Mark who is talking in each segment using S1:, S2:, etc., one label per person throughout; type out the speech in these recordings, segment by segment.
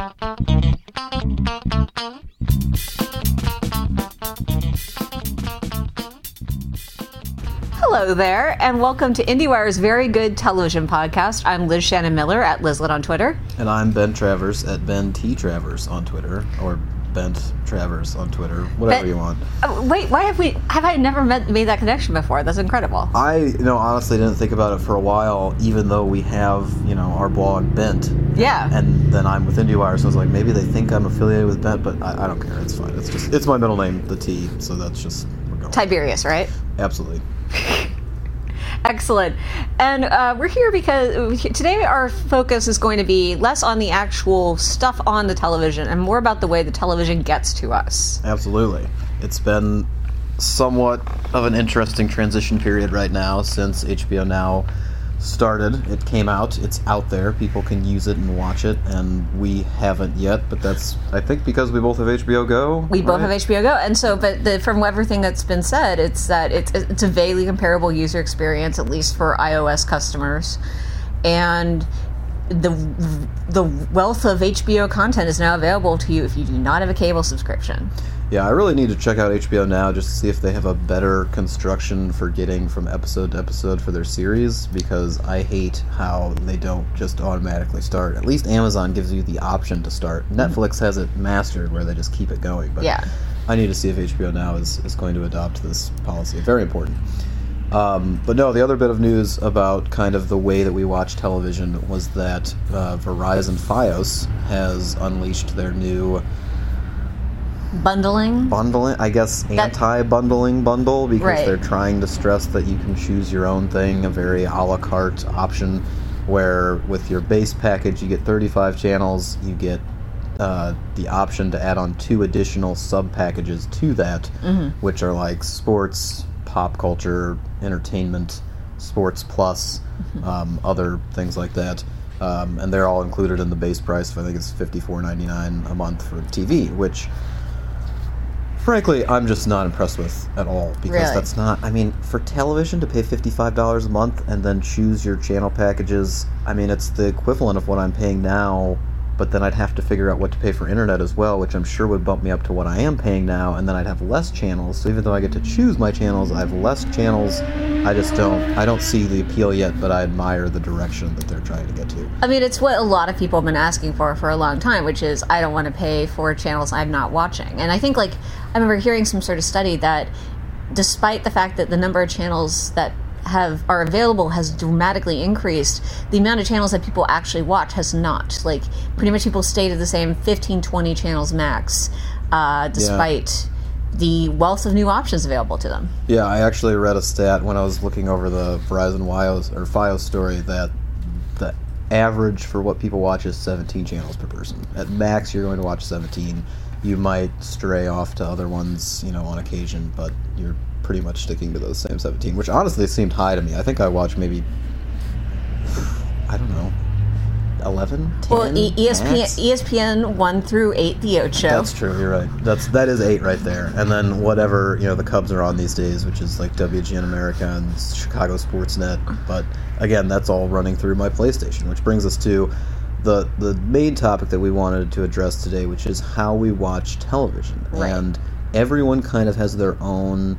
S1: Hello there, and welcome to IndieWire's Very Good Television Podcast. I'm Liz Shannon Miller at Lizlet on Twitter.
S2: And I'm Ben Travers at Ben T Travers on Twitter, or Bent Travers on Twitter, whatever
S1: Ben-
S2: you want.
S1: Oh, wait, why have we have I never met, made that connection before? That's incredible.
S2: I, you know, honestly didn't think about it for a while, even though we have, you know, our blog Bent.
S1: Yeah.
S2: And then I'm with IndieWire, so I was like, maybe they think I'm affiliated with Bent, but I, I don't care. It's fine. It's just, it's my middle name, the T, so that's just, we're going.
S1: Tiberius, right?
S2: Absolutely.
S1: Excellent. And uh, we're here because today our focus is going to be less on the actual stuff on the television and more about the way the television gets to us.
S2: Absolutely. It's been somewhat of an interesting transition period right now since HBO Now started. It came out, it's out there, people can use it and watch it, and we haven't yet, but that's, I think, because we both have HBO Go.
S1: We both have HBO Go, and so, but the, from everything that's been said, it's that it's it's a vaguely comparable user experience, at least for iOS customers, and the the wealth of HBO content is now available to you if you do not have a cable subscription.
S2: Yeah, I really need to check out HBO Now just to see if they have a better construction for getting from episode to episode for their series because I hate how they don't just automatically start. At least Amazon gives you the option to start. Netflix has it mastered where they just keep it going. But
S1: Yeah.
S2: I need to see if HBO Now is, is going to adopt this policy. Very important. Um, but no, the other bit of news about kind of the way that we watch television was that uh, Verizon Fios has unleashed their new
S1: Bundling.
S2: bundling i guess anti-bundling bundle because
S1: Right.
S2: they're trying to stress that you can choose your own thing a very a la carte option where with your base package you get 35 channels you get uh, the option to add on two additional sub packages to that which are like sports pop culture entertainment sports plus um, other things like that um, and they're all included in the base price i think it's 54.99 a month for tv which frankly i'm just not impressed with at all because
S1: Really?
S2: that's not i mean for television to pay $55 a month and then choose your channel packages i mean it's the equivalent of what i'm paying now but then i'd have to figure out what to pay for internet as well which i'm sure would bump me up to what i am paying now and then i'd have less channels. So even though i get to choose my channels i have less channels. I just don't i don't see the appeal yet but i admire the direction that they're trying to get to.
S1: I mean, it's what a lot of people have been asking for for a long time, which is I don't want to pay for channels I'm not watching. And I think, like, I remember hearing some sort of study that despite the fact that the number of channels that have are available has dramatically increased the amount of channels that people actually watch has not like pretty much people stayed at the same 15 20 channels max uh, despite the wealth of new options available to them
S2: Yeah, I actually read a stat when I was looking over the Verizon Wios or FiOS story that the average for what people watch is 17 channels per person. At max, you're going to watch 17. You might stray off to other ones, you know, on occasion, but you're pretty much sticking to those same 17, which honestly seemed high to me. I think I watched maybe, I don't know, 11, 10,
S1: well e- espn
S2: max?
S1: espn 1 through 8 the ocho
S2: That's true. You're right. That's that is eight right there. And then whatever you know the Cubs are on these days, which is like WGN America and Chicago Sportsnet. But again, that's all running through my PlayStation, which brings us to the the main topic that we wanted to address today, which is how we watch television.
S1: Right.
S2: And everyone kind of has their own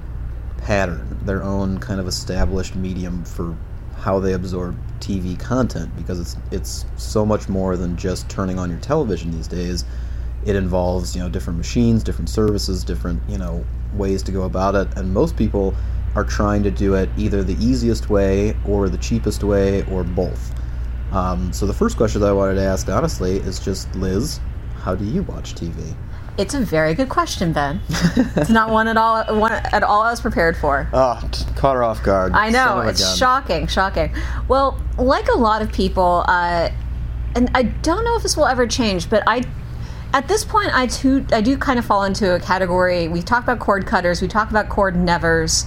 S2: pattern, their own kind of established medium for how they absorb TV content because it's it's so much more than just turning on your television these days. It involves, you know, different machines, different services, different, you know, ways to go about it, and most people are trying to do it either the easiest way or the cheapest way or both. Um, so the first question that I wanted to ask, honestly, is just Liz, how do you watch TV?
S1: It's a very good question ben it's not one at all one at all i was prepared for
S2: Oh, caught her off guard.
S1: I know
S2: Son of a
S1: it's shocking, shocking. Well, like a lot of people, uh, and I don't know if this will ever change, but I, at this point, I too, I do kind of fall into a category. We talk about cord cutters, we talk about cord nevers.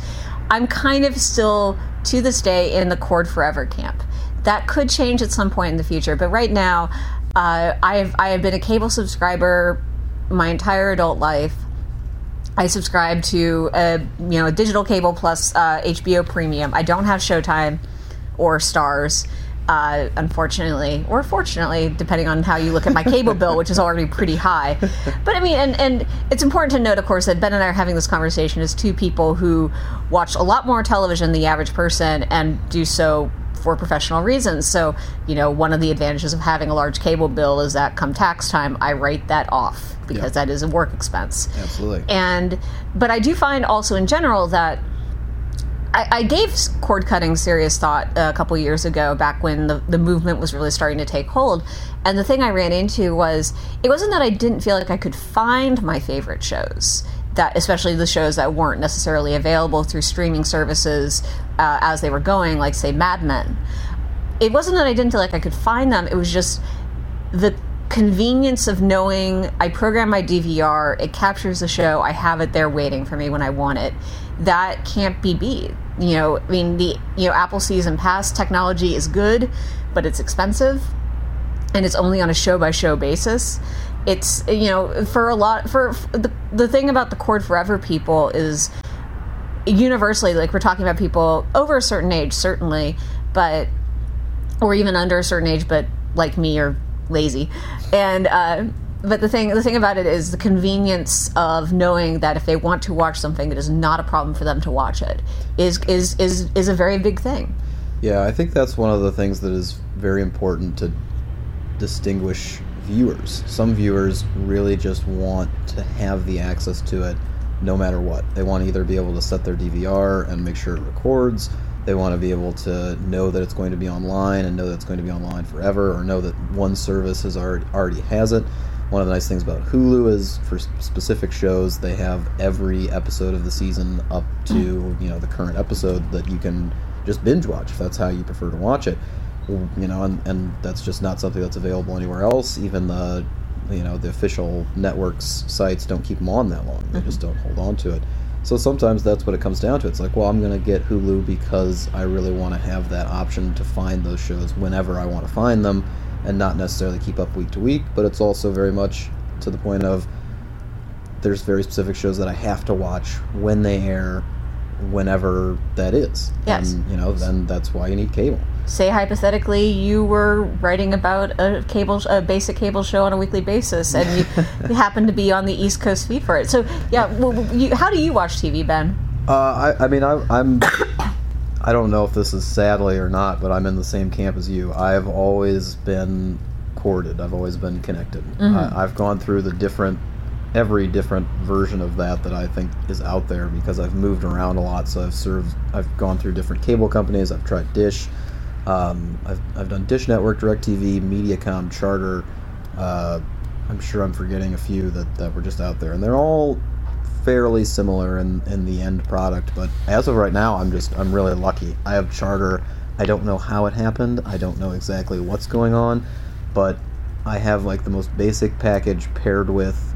S1: I'm kind of still to this day in the cord forever camp. That could change at some point in the future, but right now, uh, I have I have been a cable subscriber my entire adult life. I subscribe to a you know a digital cable plus uh, HBO Premium. I don't have Showtime or Stars, uh, unfortunately, or fortunately, depending on how you look at my cable bill, which is already pretty high. But I mean, and, and it's important to note, of course, that Ben and I are having this conversation as two people who watch a lot more television than the average person and do so for professional reasons. So, you know, one of the advantages of having a large cable bill is that come tax time, I write that off because
S2: Yeah.
S1: that is a work expense.
S2: Absolutely.
S1: And, but I do find also in general that I, I gave cord cutting serious thought a couple years ago, back when the, the movement was really starting to take hold. And the thing I ran into was it wasn't that I didn't feel like I could find my favorite shows, that especially the shows that weren't necessarily available through streaming services uh, as they were going, like say Mad Men. It wasn't that I didn't feel like I could find them. It was just the convenience of knowing I program my DVR, it captures the show, I have it there waiting for me when I want it. That can't be beat. You know, I mean the you know Apple Season Pass technology is good, but it's expensive and it's only on a show by show basis. It's you know for a lot for, for the the thing about the Cord Forever people is universally like we're talking about people over a certain age certainly, but or even under a certain age, but like me or lazy. And uh, but the thing the thing about it is the convenience of knowing that if they want to watch something, it is not a problem for them to watch it. Is is is is a very big thing.
S2: Yeah, I think that's one of the things that is very important to distinguish viewers. Some viewers really just want to have the access to it no matter what. They want to either be able to set their DVR and make sure it records, they want to be able to know that it's going to be online and know that it's going to be online forever, or know that one service has already already has it. One of the nice things about Hulu is for specific shows they have every episode of the season up to you know the current episode that you can just binge watch if that's how you prefer to watch it. You know, and, and that's just not something that's available anywhere else. Even the you know the official networks sites don't keep them on that long. They just mm-hmm. don't hold on to it. So sometimes that's what it comes down to. It's like, well, I'm going to get Hulu because I really want to have that option to find those shows whenever I want to find them and not necessarily keep up week to week. But it's also very much to the point of there's very specific shows that I have to watch when they air, whenever that is.
S1: Yes.
S2: And, you know, then that's why you need cable.
S1: Say hypothetically, you were writing about a cable, a basic cable show on a weekly basis, and you, you happen to be on the East Coast feed for it. So, yeah, well, you, how do you watch TV, Ben?
S2: Uh, I, I mean, I, I'm. I don't know if this is sadly or not, but I'm in the same camp as you. I've always been corded. I've always been connected. I, I've gone through the different, every different version of that that I think is out there because I've moved around a lot. So I've served. I've gone through different cable companies. I've tried Dish. Um, I've, I've done Dish Network, DirecTV, MediaCom, Charter. Uh, I'm sure I'm forgetting a few that, that were just out there, and they're all fairly similar in, in the end product. But as of right now, I'm just I'm really lucky. I have Charter. I don't know how it happened. I don't know exactly what's going on, but I have like the most basic package paired with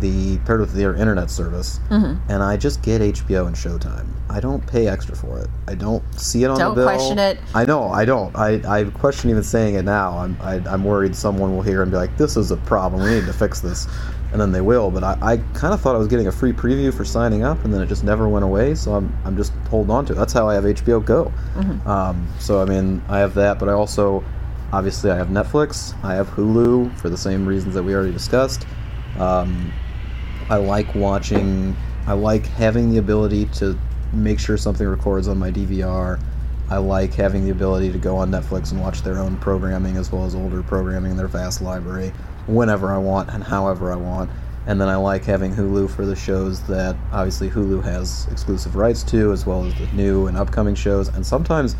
S2: the paired with their internet service,
S1: Mm-hmm.
S2: and I just get HBO and Showtime. I don't pay extra for it. I don't see it on
S1: Don't
S2: the bill.
S1: question it.
S2: I know. I don't. I, I question even saying it now. I'm I, I'm worried someone will hear and be like, "This is a problem. We need to fix this," and then they will. But I, I kind of thought I was getting a free preview for signing up, and then it just never went away. So I'm I'm just holding on to it. That's how I have HBO Go. Um, so I mean, I have that, but I also obviously I have Netflix. I have Hulu for the same reasons that we already discussed. Um, I like watching. I like having the ability to make sure something records on my DVR. I like having the ability to go on Netflix and watch their own programming as well as older programming in their vast library whenever I want and however I want. And then I like having Hulu for the shows that obviously Hulu has exclusive rights to, as well as the new and upcoming shows. And sometimes,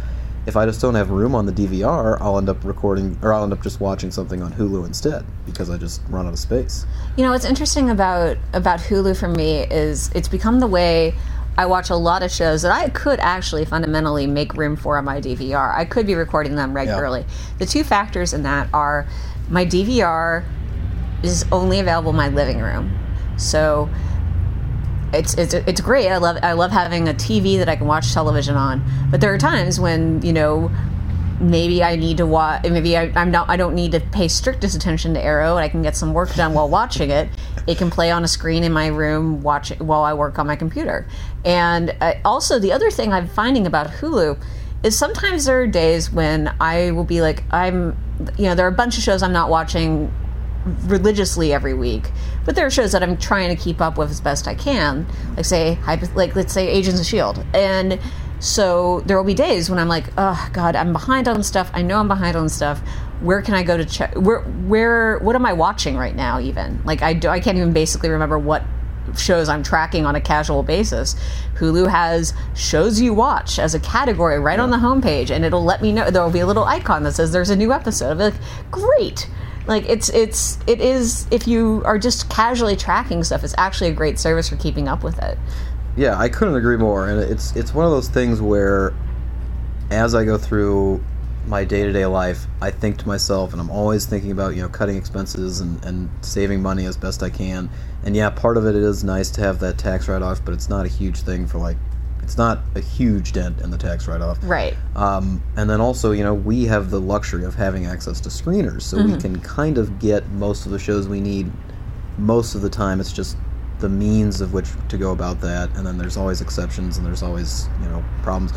S2: if I just don't have room on the DVR, I'll end up recording or I'll end up just watching something on Hulu instead because I just run out of space.
S1: You know what's interesting about about Hulu for me is it's become the way I watch a lot of shows that I could actually fundamentally make room for on my DVR. I could be recording them regularly. The two factors in that are my DVR is only available in my living room, so it's it's it's great. I love I love having a TV that I can watch television on. But there are times when you know maybe I need to watch. Maybe I, I'm not. I don't need to pay strictest attention to Arrow, and I can get some work done while watching it. It can play on a screen in my room, watch it while I work on my computer. And uh, also, the other thing I'm finding about Hulu is sometimes there are days when I will be like, I'm, you know, there are a bunch of shows I'm not watching religiously every week, but there are shows that I'm trying to keep up with as best I can. Like say, like let's say Agents of Shield, and so there will be days when I'm like, oh God, I'm behind on stuff. I know I'm behind on stuff. Where can I go to check? Where, where, what am I watching right now? Even like I, do, I can't even basically remember what shows I'm tracking on a casual basis. Hulu has shows you watch as a category right on the homepage, and it'll let me know. There will be a little icon that says there's a new episode. I'll be like, great. Like it's it's it is if you are just casually tracking stuff, it's actually a great service for keeping up with it.
S2: Yeah, I couldn't agree more. And it's it's one of those things where, as I go through my day to day life, I think to myself, and I'm always thinking about you know cutting expenses and, and saving money as best I can. And yeah, part of it is nice to have that tax write off, but it's not a huge thing for like. It's not a huge dent in the tax write off.
S1: Right.
S2: Um, and then also, you know, we have the luxury of having access to screeners, so we can kind of get most of the shows we need most of the time. It's just the means of which to go about that, and then there's always exceptions and there's always, you know, problems.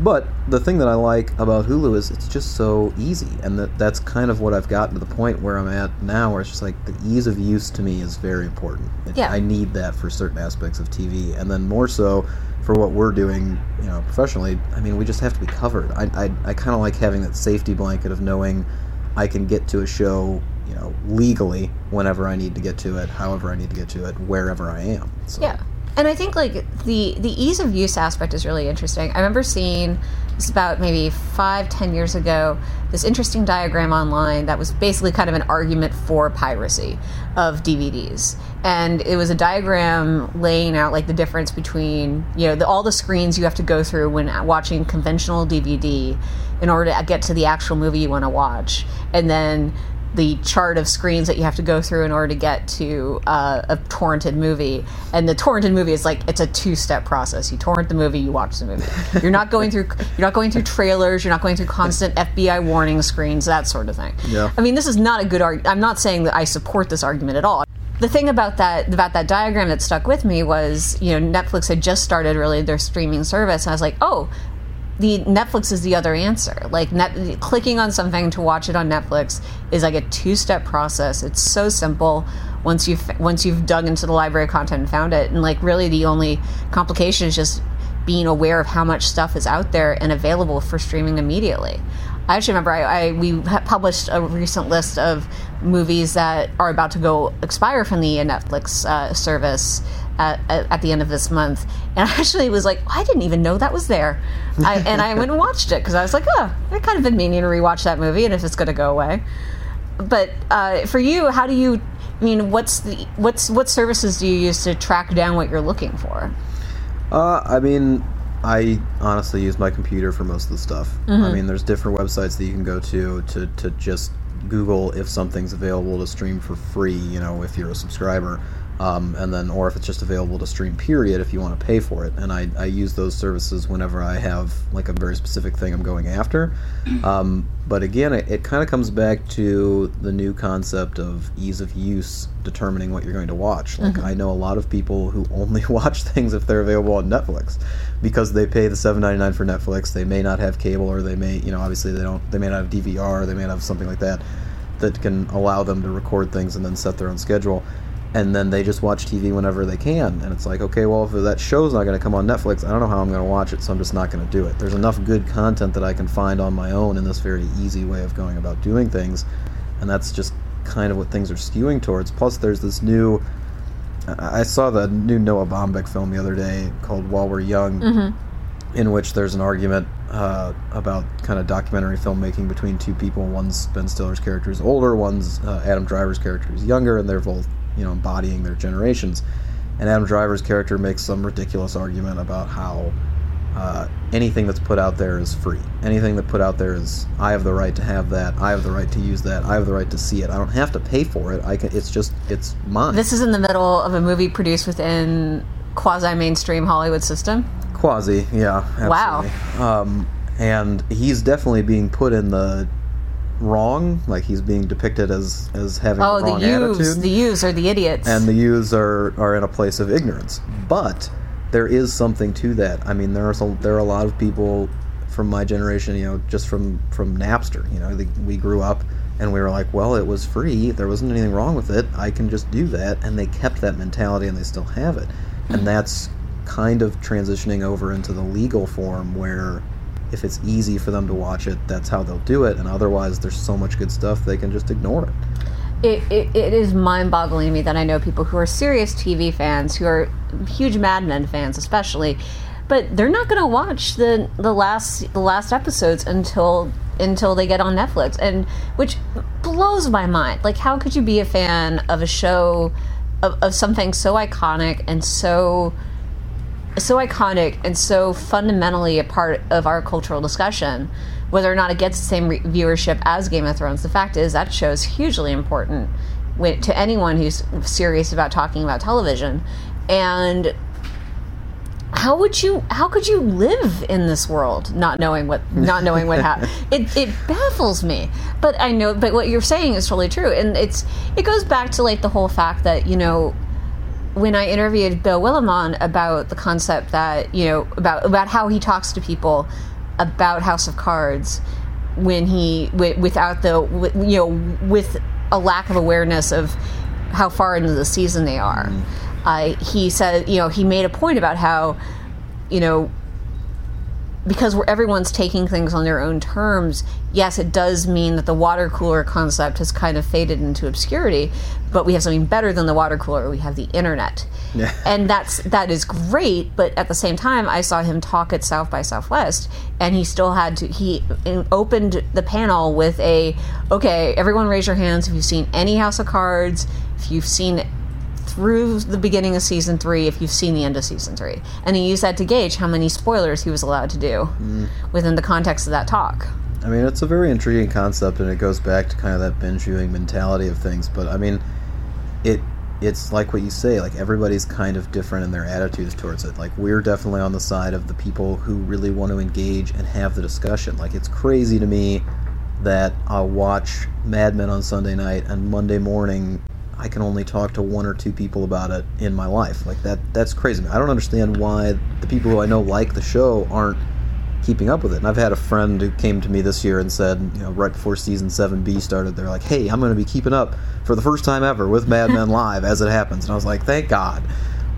S2: But the thing that I like about Hulu is it's just so easy, and that that's kind of what I've gotten to the point where I'm at now, where it's just like the ease of use to me is very important. It-
S1: Yeah.
S2: I need that for certain aspects of TV, and then more so for what we're doing, you know, professionally. I mean, we just have to be covered. I I, I kind of like having that safety blanket of knowing I can get to a show, you know, legally whenever I need to get to it, however I need to get to it, wherever I am. So,
S1: Yeah. And I think like the the ease of use aspect is really interesting. I remember seeing this about maybe five, ten years ago, this interesting diagram online that was basically kind of an argument for piracy of DVDs. And it was a diagram laying out like the difference between, you know, the, all the screens you have to go through when watching conventional DVD in order to get to the actual movie you want to watch. And then the chart of screens that you have to go through in order to get to uh, a torrented movie. And the torrented movie is like it's a two-step process. You torrent the movie, you watch the movie. You're not going through you're not going through trailers. You're not going through constant FBI warning screens, that sort of thing.
S2: Yeah.
S1: I mean, this is not a good argument. I'm not saying that I support this argument at all. The thing about that about that diagram that stuck with me was, you know, Netflix had just started really their streaming service, and I was like, oh, the Netflix is the other answer. Like net, clicking on something to watch it on Netflix is like a two-step process. It's so simple once you've once you've dug into the library of content and found it. And like really, the only complication is just being aware of how much stuff is out there and available for streaming immediately. I actually remember I, I we published a recent list of movies that are about to go expire from the Netflix uh, service at, at, the end of this month, and I actually was like, I didn't even know that was there, I, and I went and watched it because I was like, oh, I kind of been meaning to rewatch that movie, and if it's going to go away. But uh, for you, how do you? I mean, what's the what's what services do you use to track down what you're looking for?
S2: Uh, I mean, I honestly use my computer for most of the stuff.
S1: Mm-hmm.
S2: I mean, there's different websites that you can go to to to just Google if something's available to stream for free. You know, if you're a subscriber. Um, and then, or if it's just available to stream, period, if you want to pay for it. And I, I use those services whenever I have like a very specific thing I'm going after. Um, but again, it, it kind of comes back to the new concept of ease of use determining what you're going to watch. Like, I know a lot of people who only watch things if they're available on Netflix because they pay the $7.99 for Netflix. They may not have cable, or they may, you know, obviously they don't, they may not have DVR, they may not have something like that that can allow them to record things and then set their own schedule and then they just watch TV whenever they can. And it's like, okay, well, if that show's not going to come on Netflix, I don't know how I'm going to watch it, so I'm just not going to do it. There's enough good content that I can find on my own in this very easy way of going about doing things, and that's just kind of what things are skewing towards. Plus, there's this new. I saw the new Noah Baumbach film the other day called While We're Young, in which there's an argument uh, about kind of documentary filmmaking between two people. One's Ben Stiller's character is older, one's uh, Adam Driver's character is younger, and they're both you know embodying their generations. And Adam Driver's character makes some ridiculous argument about how uh, anything that's put out there is free. Anything that put out there is I have the right to have that. I have the right to use that. I have the right to see it. I don't have to pay for it. I can. It's just it's mine.
S1: This is in the middle of a movie produced within quasi mainstream Hollywood system.
S2: Quasi, yeah.
S1: Wow.
S2: Um, and he's definitely being put in the wrong. Like he's being depicted as as having
S1: Oh,
S2: the
S1: youths,
S2: attitude,
S1: the youths are the idiots.
S2: and the youths are are in a place of ignorance. But there is something to that. I mean, there are some, there are a lot of people from my generation, you know, just from from Napster. You know, the, we grew up and we were like, well, it was free. There wasn't anything wrong with it. I can just do that, and they kept that mentality, and they still have it. And hmm. that's kind of transitioning over into the legal form where if it's easy for them to watch it, that's how they'll do it, and otherwise, there's so much good stuff they can just ignore it.
S1: It, it, it is mind-boggling to me that I know people who are serious TV fans, who are huge Mad Men fans, especially, but they're not going to watch the the last the last episodes until until they get on Netflix, and which blows my mind. Like, how could you be a fan of a show of, of something so iconic and so so iconic and so fundamentally a part of our cultural discussion, whether or not it gets the same re- viewership as Game of Thrones. The fact is that show is hugely important when, to anyone who's serious about talking about television, and how would you how could you live in this world not knowing what not knowing what happened it, it baffles me. But i know but what you're saying is totally true. And it's it goes back to like the whole fact that you know when I interviewed Bill Willimon about the concept that you know about about how he talks to people about House of Cards when he without the w- you know with a lack of awareness of how far into the season they are. Mm. Uh, he said you know he made a point about how you know because everyone's taking things on their own terms, yes, it does mean that the water cooler concept has kind of faded into obscurity. But we have something better than the water cooler. We have the internet, yeah. and that's that is great. But at the same time, I saw him talk at South by Southwest, and he still had to. He opened the panel with a, "Okay, everyone, raise your hands if you've seen any House of Cards, if you've seen through the beginning of season three if you've seen the end of season three. And he used that to gauge how many spoilers he was allowed to do mm. within the context of that talk.
S2: I mean, it's a very intriguing concept, and it goes back to kind of that binge viewing mentality of things. But I mean, it it's like what you say. Like everybody's kind of different in their attitudes towards it. Like we're definitely on the side of the people who really want to engage and have the discussion. Like it's crazy to me that I'll watch Mad Men on Sunday night and Monday morning I can only talk to one or two people about it in my life. Like that that's crazy. I don't understand why the people who I know like the show aren't keeping up with it. And I've had a friend who came to me this year and said, you know, right before season 7B started, they're like, "Hey, I'm going to be keeping up for the first time ever with Mad Men Live as it happens." And I was like, "Thank God."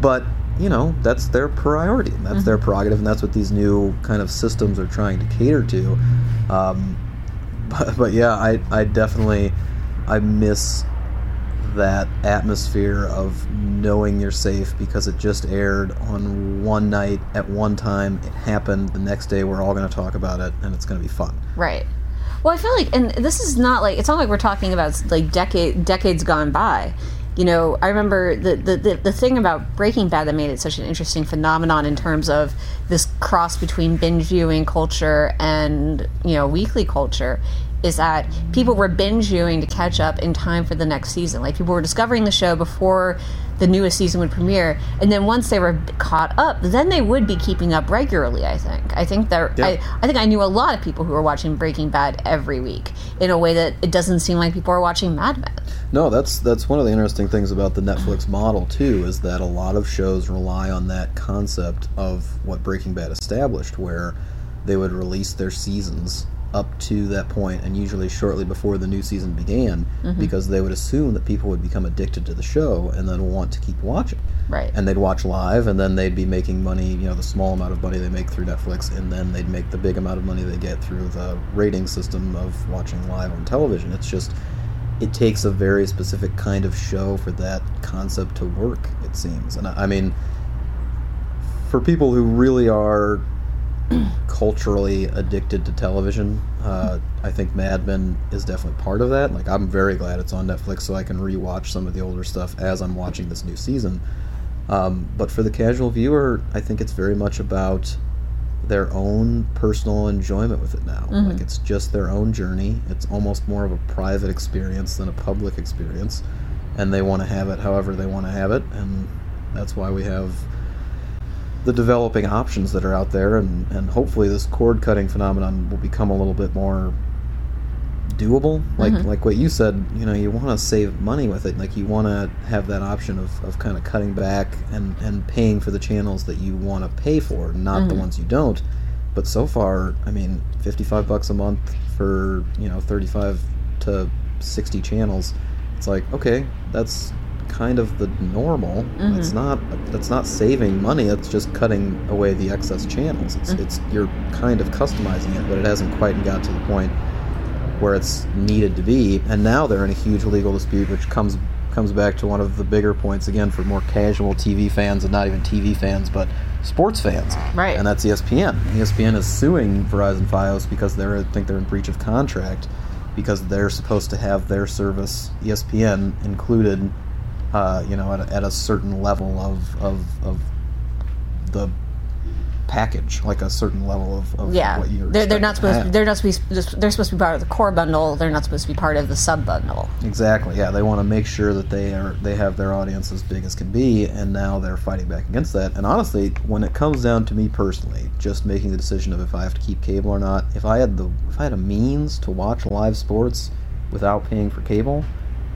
S2: But you know that's their priority and that's mm-hmm. their prerogative and that's what these new kind of systems are trying to cater to um, but, but yeah I, I definitely i miss that atmosphere of knowing you're safe because it just aired on one night at one time. It happened. The next day, we're all going to talk about it, and it's going to be fun.
S1: Right. Well, I feel like, and this is not like it's not like we're talking about like decade decades gone by. You know, I remember the, the, the, the thing about Breaking Bad that made it such an interesting phenomenon in terms of this cross between binge viewing culture and you know weekly culture is that people were binge viewing to catch up in time for the next season. Like people were discovering the show before the newest season would premiere, and then once they were caught up, then they would be keeping up regularly. I think. I think that yeah. I, I think I knew a lot of people who were watching Breaking Bad every week in a way that it doesn't seem like people are watching Mad Men.
S2: No, that's that's one of the interesting things about the Netflix model too, is that a lot of shows rely on that concept of what Breaking Bad established, where they would release their seasons up to that point and usually shortly before the new season began mm-hmm. because they would assume that people would become addicted to the show and then want to keep watching.
S1: Right.
S2: And they'd watch live and then they'd be making money, you know, the small amount of money they make through Netflix and then they'd make the big amount of money they get through the rating system of watching live on television. It's just it takes a very specific kind of show for that concept to work, it seems. And I, I mean for people who really are culturally addicted to television. Uh, I think Mad Men is definitely part of that. Like, I'm very glad it's on Netflix so I can rewatch some of the older stuff as I'm watching this new season. Um, but for the casual viewer, I think it's very much about their own personal enjoyment with it now. Mm-hmm. Like, it's just their own journey. It's almost more of a private experience than a public experience. And they want to have it however they want to have it. And that's why we have the developing options that are out there, and, and hopefully this cord cutting phenomenon will become a little bit more doable. Like mm-hmm. like what you said, you know, you want to save money with it. Like you want to have that option of, of kind of cutting back and, and paying for the channels that you want to pay for, not mm-hmm. the ones you don't. But so far, I mean, 55 bucks a month for, you know, 35 to 60 channels. It's like, okay, that's kind of the normal.
S1: Mm-hmm.
S2: It's not that's not saving money, it's just cutting away the excess channels. It's
S1: Mm-hmm.
S2: it's you're kind of customizing it, but it hasn't quite got to the point where it's needed to be. And now they're in a huge legal dispute which comes comes back to one of the bigger points again for more casual TV fans and not even TV fans, but sports fans.
S1: Right.
S2: And that's ESPN. ESPN is suing Verizon Fios because they're think they're in breach of contract because they're supposed to have their service ESPN included, uh, you know, at a, at a certain level of, of of the package, like a certain level of, of
S1: Yeah,
S2: what you're
S1: they're, they're not
S2: to
S1: supposed.
S2: have.
S1: they're not supposed. To be, they're supposed to be part of the core bundle. They're not supposed to be part of the sub bundle.
S2: Exactly. Yeah, they want to make sure that they are they have their audience as big as can be, and now they're fighting back against that. And honestly, when it comes down to me personally, just making the decision of if I have to keep cable or not, if I had the if I had a means to watch live sports without paying for cable,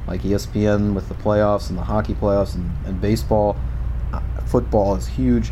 S2: like ESPN with the playoffs and the hockey playoffs and, and baseball, uh, football is huge.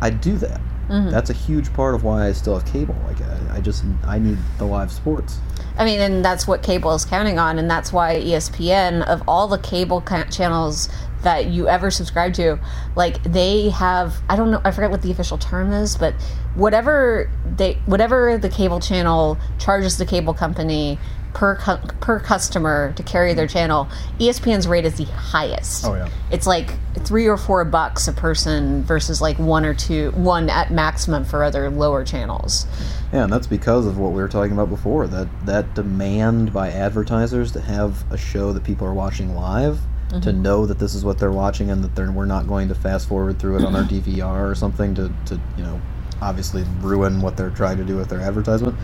S2: I'd do that.
S1: Mm-hmm.
S2: That's a huge part of why I still have cable. Like I, I just I need the live sports.
S1: I mean, and that's what cable is counting on, and that's why ESPN, of all the cable ca- channels that you ever subscribe to, like they have, I don't know, I forget what the official term is, but whatever they, whatever the cable channel charges the cable company per cu- per customer to carry their mm. channel, E ESPN's rate is the highest.
S2: Oh, yeah.
S1: it's like three or four bucks a person versus like one or two, one at maximum for other lower channels.
S2: Yeah, and that's because of what we were talking about before that that demand by advertisers to have a show that people are watching live, to mm-hmm. know that this is what they're watching and that they're, we're not going to fast forward through it on our DVR or something to, to you know obviously ruin what they're trying to do with their advertisement.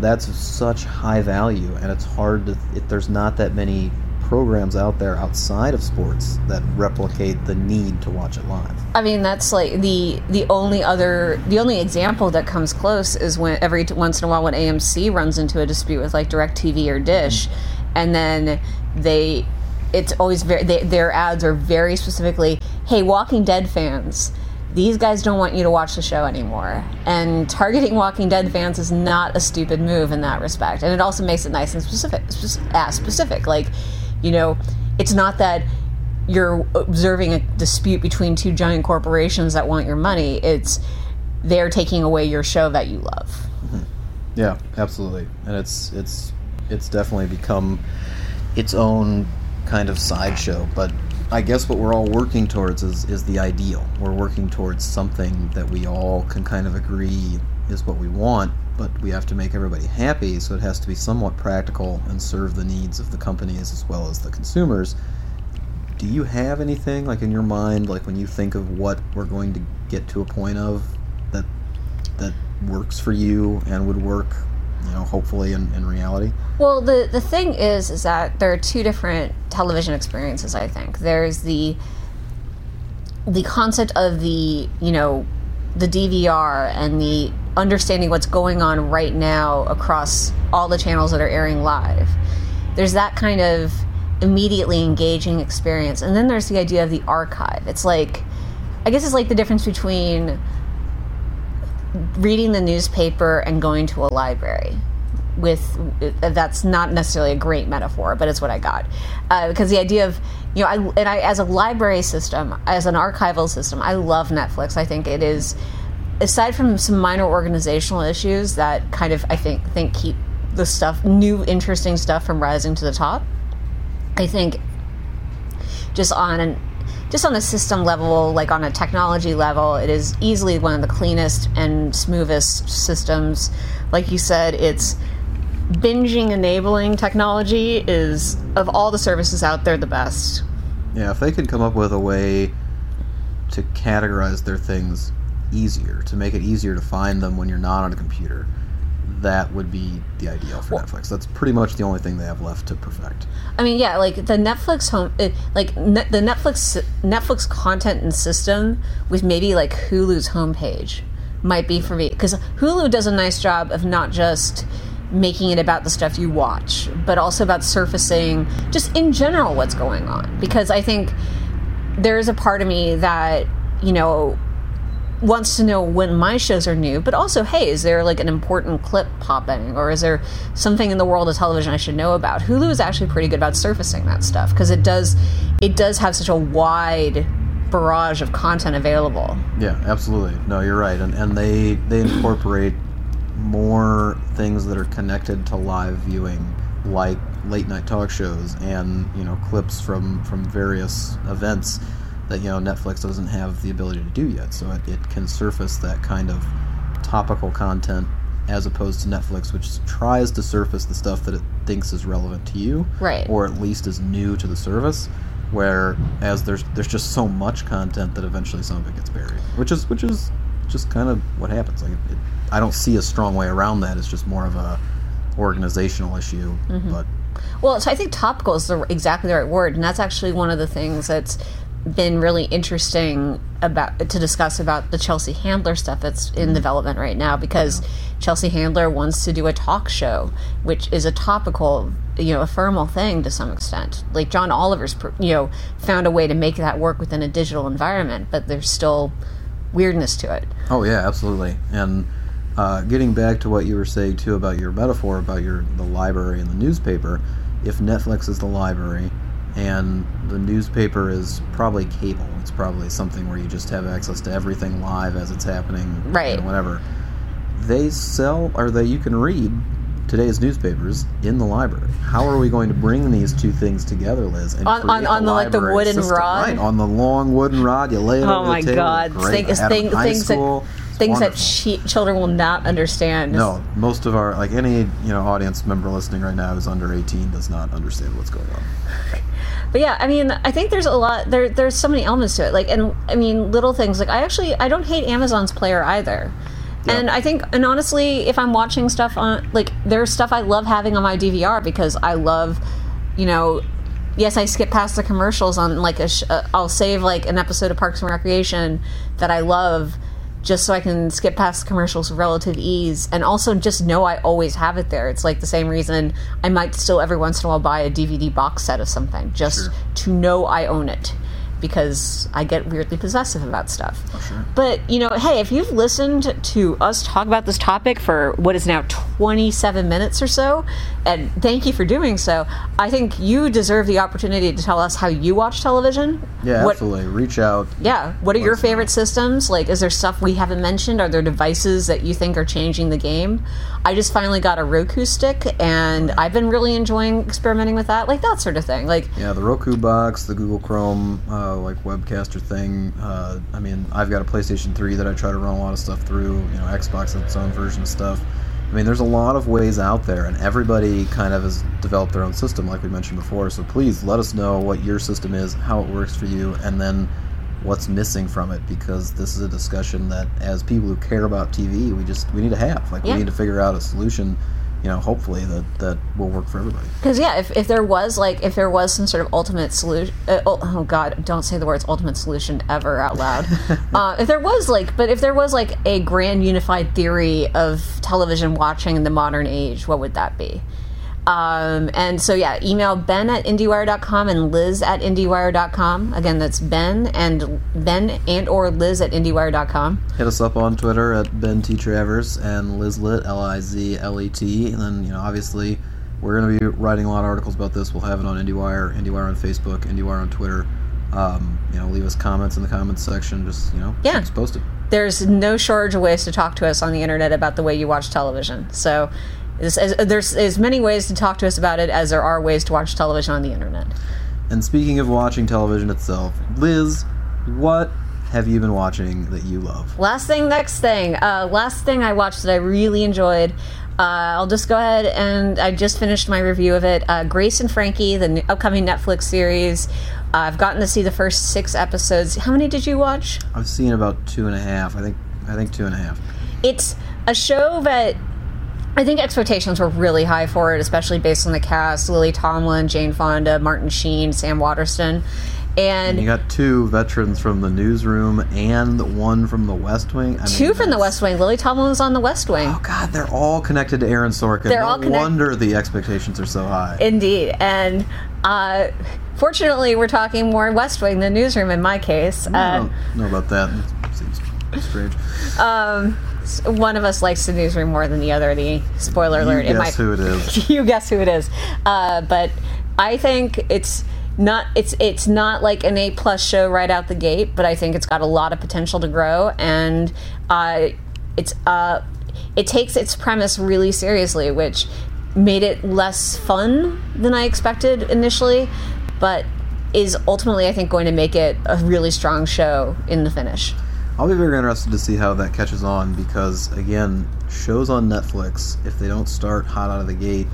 S2: That's such high value, and it's hard to. It, there's not that many programs out there outside of sports that replicate the need to watch it live.
S1: I mean, that's like the the only other the only example that comes close is when every once in a while when AMC runs into a dispute with like DirecTV or Dish, mm-hmm. and then they it's always very they, their ads are very specifically, hey, Walking Dead fans. These guys don't want you to watch the show anymore. And targeting Walking Dead fans is not a stupid move in that respect. And it also makes it nice and specific. Spec- specific. Like, you know, it's not that you're observing a dispute between two giant corporations that want your money. It's they're taking away your show that you love. Mm-hmm.
S2: Yeah, absolutely, and it's it's it's definitely become its own kind of sideshow. But I guess what we're all working towards is is the ideal. We're working towards something that we all can kind of agree is what we want, but we have to make everybody happy. So it has to be somewhat practical and serve the needs of the companies as well as the consumers. Do you have anything like in your mind, like when you think of what we're going to get to a point of that that works for you and would work, you know, hopefully in, in reality?
S1: Well, the the thing is, is that there are two different television experiences. I think there's the the concept of the you know the DVR and the understanding what's going on right now across all the channels that are airing live. There's that kind of immediately engaging experience, and then there's the idea of the archive. It's like, I guess it's like the difference between reading the newspaper and going to a library with that's not necessarily a great metaphor but it's what i got. Uh, because the idea of you know I, and i as a library system as an archival system i love netflix. I think it is aside from some minor organizational issues that kind of i think think keep the stuff new interesting stuff from rising to the top i think just on an just on a system level, like on a technology level, it is easily one of the cleanest and smoothest systems. Like you said, it's binging enabling technology is of all the services out there the best.
S2: Yeah, if they could come up with a way to categorize their things easier, to make it easier to find them when you're not on a computer, that would be the ideal for Netflix. That's pretty much the only thing they have left to perfect.
S1: I mean, yeah, like the Netflix home, it, like ne- the Netflix Netflix content and system with maybe like Hulu's homepage might be for me because Hulu does a nice job of not just making it about the stuff you watch, but also about surfacing just in general what's going on. Because I think there is a part of me that you know wants to know when my shows are new, but also, hey, is there like an important clip popping, or is there something in the world of television I should know about? Hulu is actually pretty good about surfacing that stuff because it does, it does have such a wide barrage of content available.
S2: Yeah, absolutely. No, you're right, and and they they incorporate more things that are connected to live viewing, like late night talk shows and you know clips from from various events that you know Netflix doesn't have the ability to do yet. So it, it can surface that kind of topical content as opposed to Netflix, which tries to surface the stuff that it thinks is relevant to you,
S1: Right.
S2: or at least is new to the service. Whereas there's there's just so much content that eventually some of it gets buried, which is which is just kind of what happens. Like it, I don't see a strong way around that. It's just more of a organizational issue.
S1: Mm-hmm.
S2: But
S1: Well, so I think topical is the, exactly the right word, and that's actually one of the things that's been really interesting about to discuss about the Chelsea Handler stuff that's in development right now because Chelsea Handler wants to do a talk show, which is a topical, you know, ephemeral thing to some extent. Like John Oliver's, you know, found a way to make that work within a digital environment, but there's still weirdness to it.
S2: Oh yeah, absolutely. And uh, getting back to what you were saying too about your metaphor about your the library and the newspaper, if Netflix is the library and the newspaper is probably cable, it's probably something where you just have access to everything live as it's happening,
S1: Right.
S2: And whatever. They sell or that you can read today's newspapers in the library. How are we going to bring these two things together, Liz? And
S1: On- on- on the, like, the wooden
S2: system?
S1: rod?
S2: Right, on the long wooden rod, you lay it
S1: Oh my
S2: the table.
S1: God! Things,
S2: I had
S1: things,
S2: high
S1: things
S2: school.
S1: that
S2: It's
S1: things that
S2: wonderful.
S1: chi- children will not understand.
S2: No, most of our like any you know audience member listening right now who's under eighteen does not understand what's going on.
S1: But yeah, I mean, I think there's a lot. There, there's so many elements to it. Like, and I mean, little things. Like, I actually, I don't hate Amazon's player either.
S2: Yeah.
S1: And I think, and honestly, if I'm watching stuff on, like, there's stuff I love having on my DVR because I love, you know, yes, I skip past the commercials on like a. Sh- uh, I'll save like an episode of Parks and Recreation that I love. Just so I can skip past commercials with relative ease, and also just know I always have it there. It's like the same reason I might still every once in a while buy a DVD box set of something, just
S2: Sure.
S1: to know I own it because I get weirdly possessive about stuff.
S2: Oh, sure.
S1: But, you know, hey, if you've listened to us talk about this topic for what is now 27 minutes or so, and thank you for doing so, I think you deserve the opportunity to tell us how you watch television.
S2: Yeah,
S1: What-
S2: absolutely. Reach out.
S1: yeah. What are your favorite systems? Like, is there stuff we haven't mentioned? Are there devices that you think are changing the game? I just finally got a Roku stick, and I've been really enjoying experimenting with that, like that sort of thing. Like,
S2: Yeah, the Roku box, the Google Chrome, uh, like webcaster thing. Uh, I mean, I've got a PlayStation 3 that I try to run a lot of stuff through. You know, Xbox has its own version of stuff. I mean, there's a lot of ways out there, and everybody kind of has developed their own system, like we mentioned before. So please let us know what your system is, how it works for you, and then what's missing from it, because this is a discussion that, as people who care about TV, we just we need to have. Like,
S1: Yeah.
S2: we need to figure out a solution. You know, hopefully that that will work for everybody.
S1: Because yeah, if, if there was like if there was some sort of ultimate solution, uh, oh, oh god, don't say the words ultimate solution ever out loud. uh, if there was like, but if there was like a grand unified theory of television watching in the modern age, what would that be? Um, and so yeah, email Ben at IndieWire.com and Liz at IndieWire.com. Again, that's Ben and Ben and or Liz at IndieWire.com.
S2: Hit us up on Twitter at Ben T. Travers and Lizlet, L I Z L E T. And then, you know, obviously, we're going to be writing a lot of articles about this. We'll have it on IndieWire, IndieWire on Facebook, IndieWire on Twitter. Um, you know, leave us comments in the comments section. Just, you know,
S1: Yeah.
S2: keep us posted.
S1: there's no shortage of ways to talk to us on the internet about the way you watch television. So there's as, there's as many ways to talk to us about it as there are ways to watch television on the internet.
S2: And speaking of watching television itself, Liz, what have you been watching that you love?
S1: Last thing, next thing. Uh, last thing I watched that I really enjoyed. Uh, I'll just go ahead and I just finished my review of it. Uh, Grace and Frankie, the new, upcoming Netflix series. Uh, I've gotten to see the first six episodes. How many did you watch?
S2: I've seen about two and a half. I think, I think two and a half.
S1: it's a show that I think expectations were really high for it, especially based on the cast: Lily Tomlin, Jane Fonda, Martin Sheen, Sam Waterston, and
S2: You got two veterans from the newsroom and one from the West Wing. I mean,
S1: two from the West Wing. Lily Tomlin was on the West Wing.
S2: Oh God, they're all connected to Aaron Sorkin.
S1: They're
S2: no
S1: all connect-
S2: wonder the expectations are so high.
S1: Indeed, and uh, fortunately, we're talking more West Wing than Newsroom in my case.
S2: I
S1: Uh,
S2: don't know about that. It seems Strange.
S1: Um, one of us likes the newsroom more than the other. The spoiler alert.
S2: you
S1: it
S2: guess
S1: might-
S2: who it is.
S1: you guess who it is. Uh, but I think it's not it's it's not like an A plus show right out the gate, but I think it's got a lot of potential to grow, and uh, it's uh, it takes its premise really seriously, which made it less fun than I expected initially, but is ultimately I think going to make it a really strong show in the finish.
S2: I'll be very interested to see how that catches on because, again, shows on Netflix, if they don't start hot out of the gate,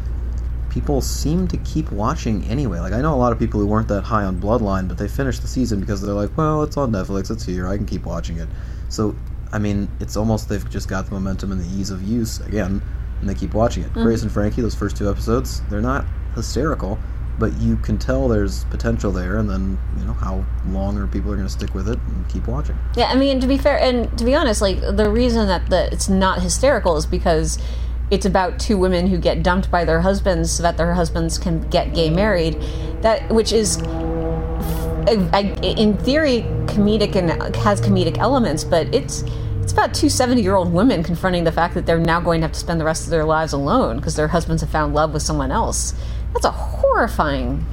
S2: people seem to keep watching anyway. Like, I know a lot of people who weren't that high on Bloodline, but they finished the season because they're like, well, it's on Netflix, it's here, I can keep watching it. So, I mean, it's almost they've just got the momentum and the ease of use again, and they keep watching it. Mm-hmm. Grace and Frankie, those first two episodes, they're not hysterical, but you can tell there's potential there, and then, you know, how long are people are going to stick with it and keep watching.
S1: Yeah, I mean to be fair and to be honest, like the reason that the it's not hysterical is because it's about two women who get dumped by their husbands so that their husbands can get gay married. That which is in theory comedic and has comedic elements, but it's it's about two 70 year old women confronting the fact that they're now going to have to spend the rest of their lives alone because their husbands have found love with someone else. That's a horrifying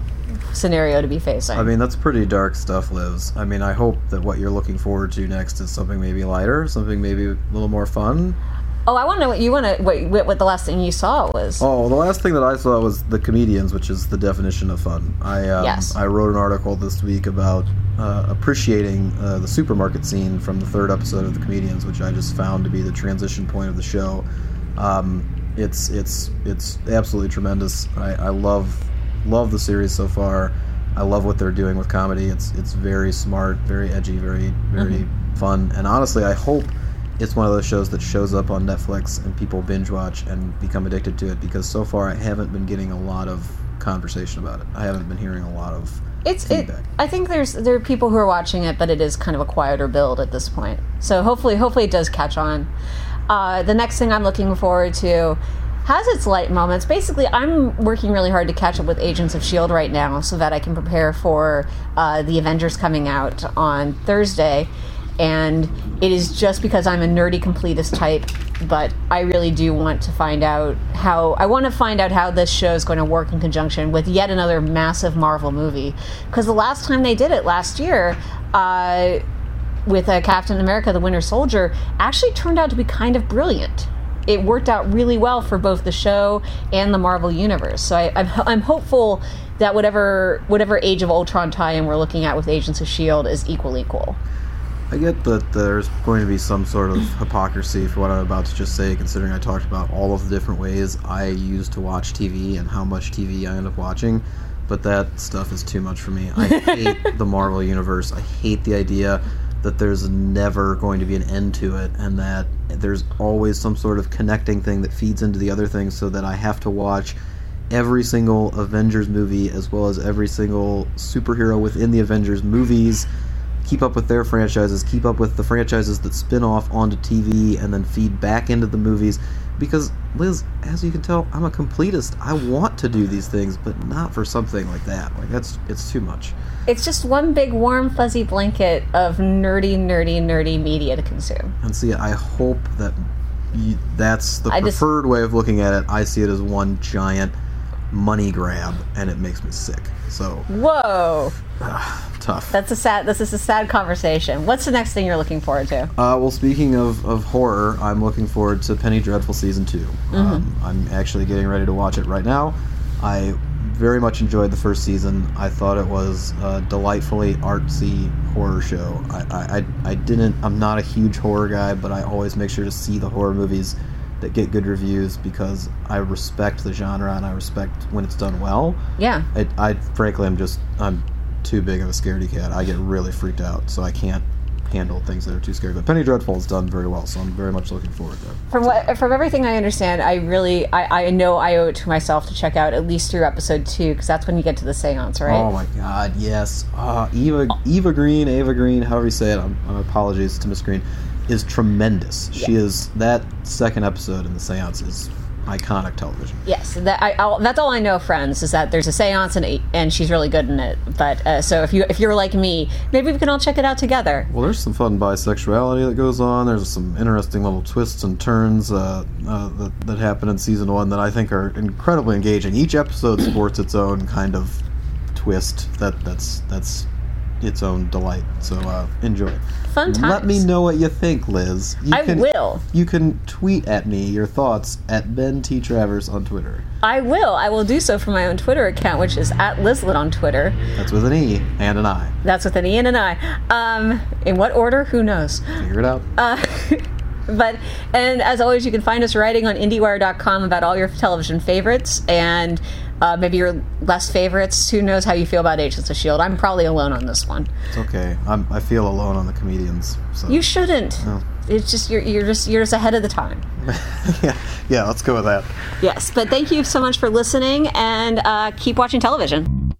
S1: scenario to be facing.
S2: I mean, that's pretty dark stuff, Liz. I mean, I hope that what you're looking forward to next is something maybe lighter, something maybe a little more fun.
S1: oh, I want to know what you want to what, what the last thing you saw was.
S2: Oh, the last thing that I saw was the comedians, which is the definition of fun. I um,
S1: Yes.
S2: I wrote an article this week about uh, appreciating uh, the supermarket scene from the third episode of the comedians, which I just found to be the transition point of the show. Um, it's it's it's absolutely tremendous. I, I love love the series so far. I love what they're doing with comedy. It's it's very smart, very edgy, very very mm-hmm. fun. And honestly, I hope it's one of those shows that shows up on Netflix and people binge watch and become addicted to it because so far I haven't been getting a lot of conversation about it. I haven't been hearing a lot of
S1: It's it. I think there's there are people who are watching it, but it is kind of a quieter build at this point. So hopefully, hopefully it does catch on. Uh, the next thing I'm looking forward to has its light moments. Basically, I'm working really hard to catch up with Agents of Shield right now, so that I can prepare for uh, the Avengers coming out on Thursday. And it is just because I'm a nerdy completist type, but I really do want to find out how I want to find out how this show is going to work in conjunction with yet another massive Marvel movie. Because the last time they did it last year, uh, with uh, Captain America: The Winter Soldier, actually turned out to be kind of brilliant. It worked out really well for both the show and the Marvel universe. So I, I'm, I'm hopeful that whatever whatever Age of Ultron tie-in we're looking at with Agents of Shield is equally cool.
S2: I get that there's going to be some sort of hypocrisy for what I'm about to just say, considering I talked about all of the different ways I use to watch TV and how much TV I end up watching. But that stuff is too much for me. I hate the Marvel Universe. I hate the idea that there's never going to be an end to it and that there's always some sort of connecting thing that feeds into the other things so that I have to watch every single Avengers movie as well as every single superhero within the Avengers movies keep up with their franchises, keep up with the franchises that spin off onto TV and then feed back into the movies. Because, Liz, as you can tell, I'm a completist. I want to do these things, but not for something like that. Like, that's, it's too much.
S1: It's just one big warm fuzzy blanket of nerdy, nerdy, nerdy media to consume.
S2: And see, I hope that you, that's the
S1: I just-
S2: preferred way of looking at it. I see it as one giant money grab, and it makes me sick. So,
S1: Whoa,
S2: tough.
S1: that's a sad. This is a sad conversation. What's the next thing you're looking forward to?
S2: Uh, well, speaking of, of horror, I'm looking forward to Penny Dreadful season 2 Um, I'm actually getting ready to watch it right now. I very much enjoyed the first season. I thought it was a delightfully artsy horror show. I, I- I didn't. I'm not a huge horror guy, but I always make sure to see the horror movies that get good reviews because I respect the genre and I respect when it's done well.
S1: Yeah,
S2: I, I frankly, I'm just I'm too big of a scaredy cat. I get really freaked out, so I can't handle things that are too scary. But Penny Dreadful is done very well, so I'm very much looking forward to it.
S1: from what from everything I understand, I really I, I know I owe it to myself to check out at least through episode two because that's when you get to the séance, right?
S2: Oh my God, yes. Uh, Eva Eva Green, Ava Green, however you say it. I'm, my apologies to Miss Green. Is tremendous. She is that second episode in the séance is iconic television.
S1: Yes, that, I, that's all I know. Friends is that there's a séance and and she's really good in it. But uh, so if you if you're like me, maybe we can all check it out together.
S2: Well, there's some fun bisexuality that goes on. There's some interesting little twists and turns uh, uh, that, that happen in season one that I think are incredibly engaging. Each episode sports its own kind of twist that that's that's its own delight. So uh, enjoy.
S1: Fun times.
S2: Let me know what you think, Liz. You
S1: I will.
S2: You can tweet at me your thoughts at Ben T Travers on Twitter.
S1: I will. I will do so from my own Twitter account, which is at Lizlet on Twitter.
S2: That's with an E and an I.
S1: That's with an E and an I. Um, in what order? Who knows?
S2: Figure it out.
S1: Uh, but and as always, you can find us writing on IndieWire.com about all your television favorites and uh, maybe your less favorites. Who knows how you feel about Agents of Shield? I'm probably alone on this one.
S2: It's okay. I'm, I feel alone on the comedians. So.
S1: You shouldn't. It's just you're you're just you're just ahead of the time.
S2: yeah, yeah. Let's go with that.
S1: Yes, but thank you so much for listening and uh, keep watching television.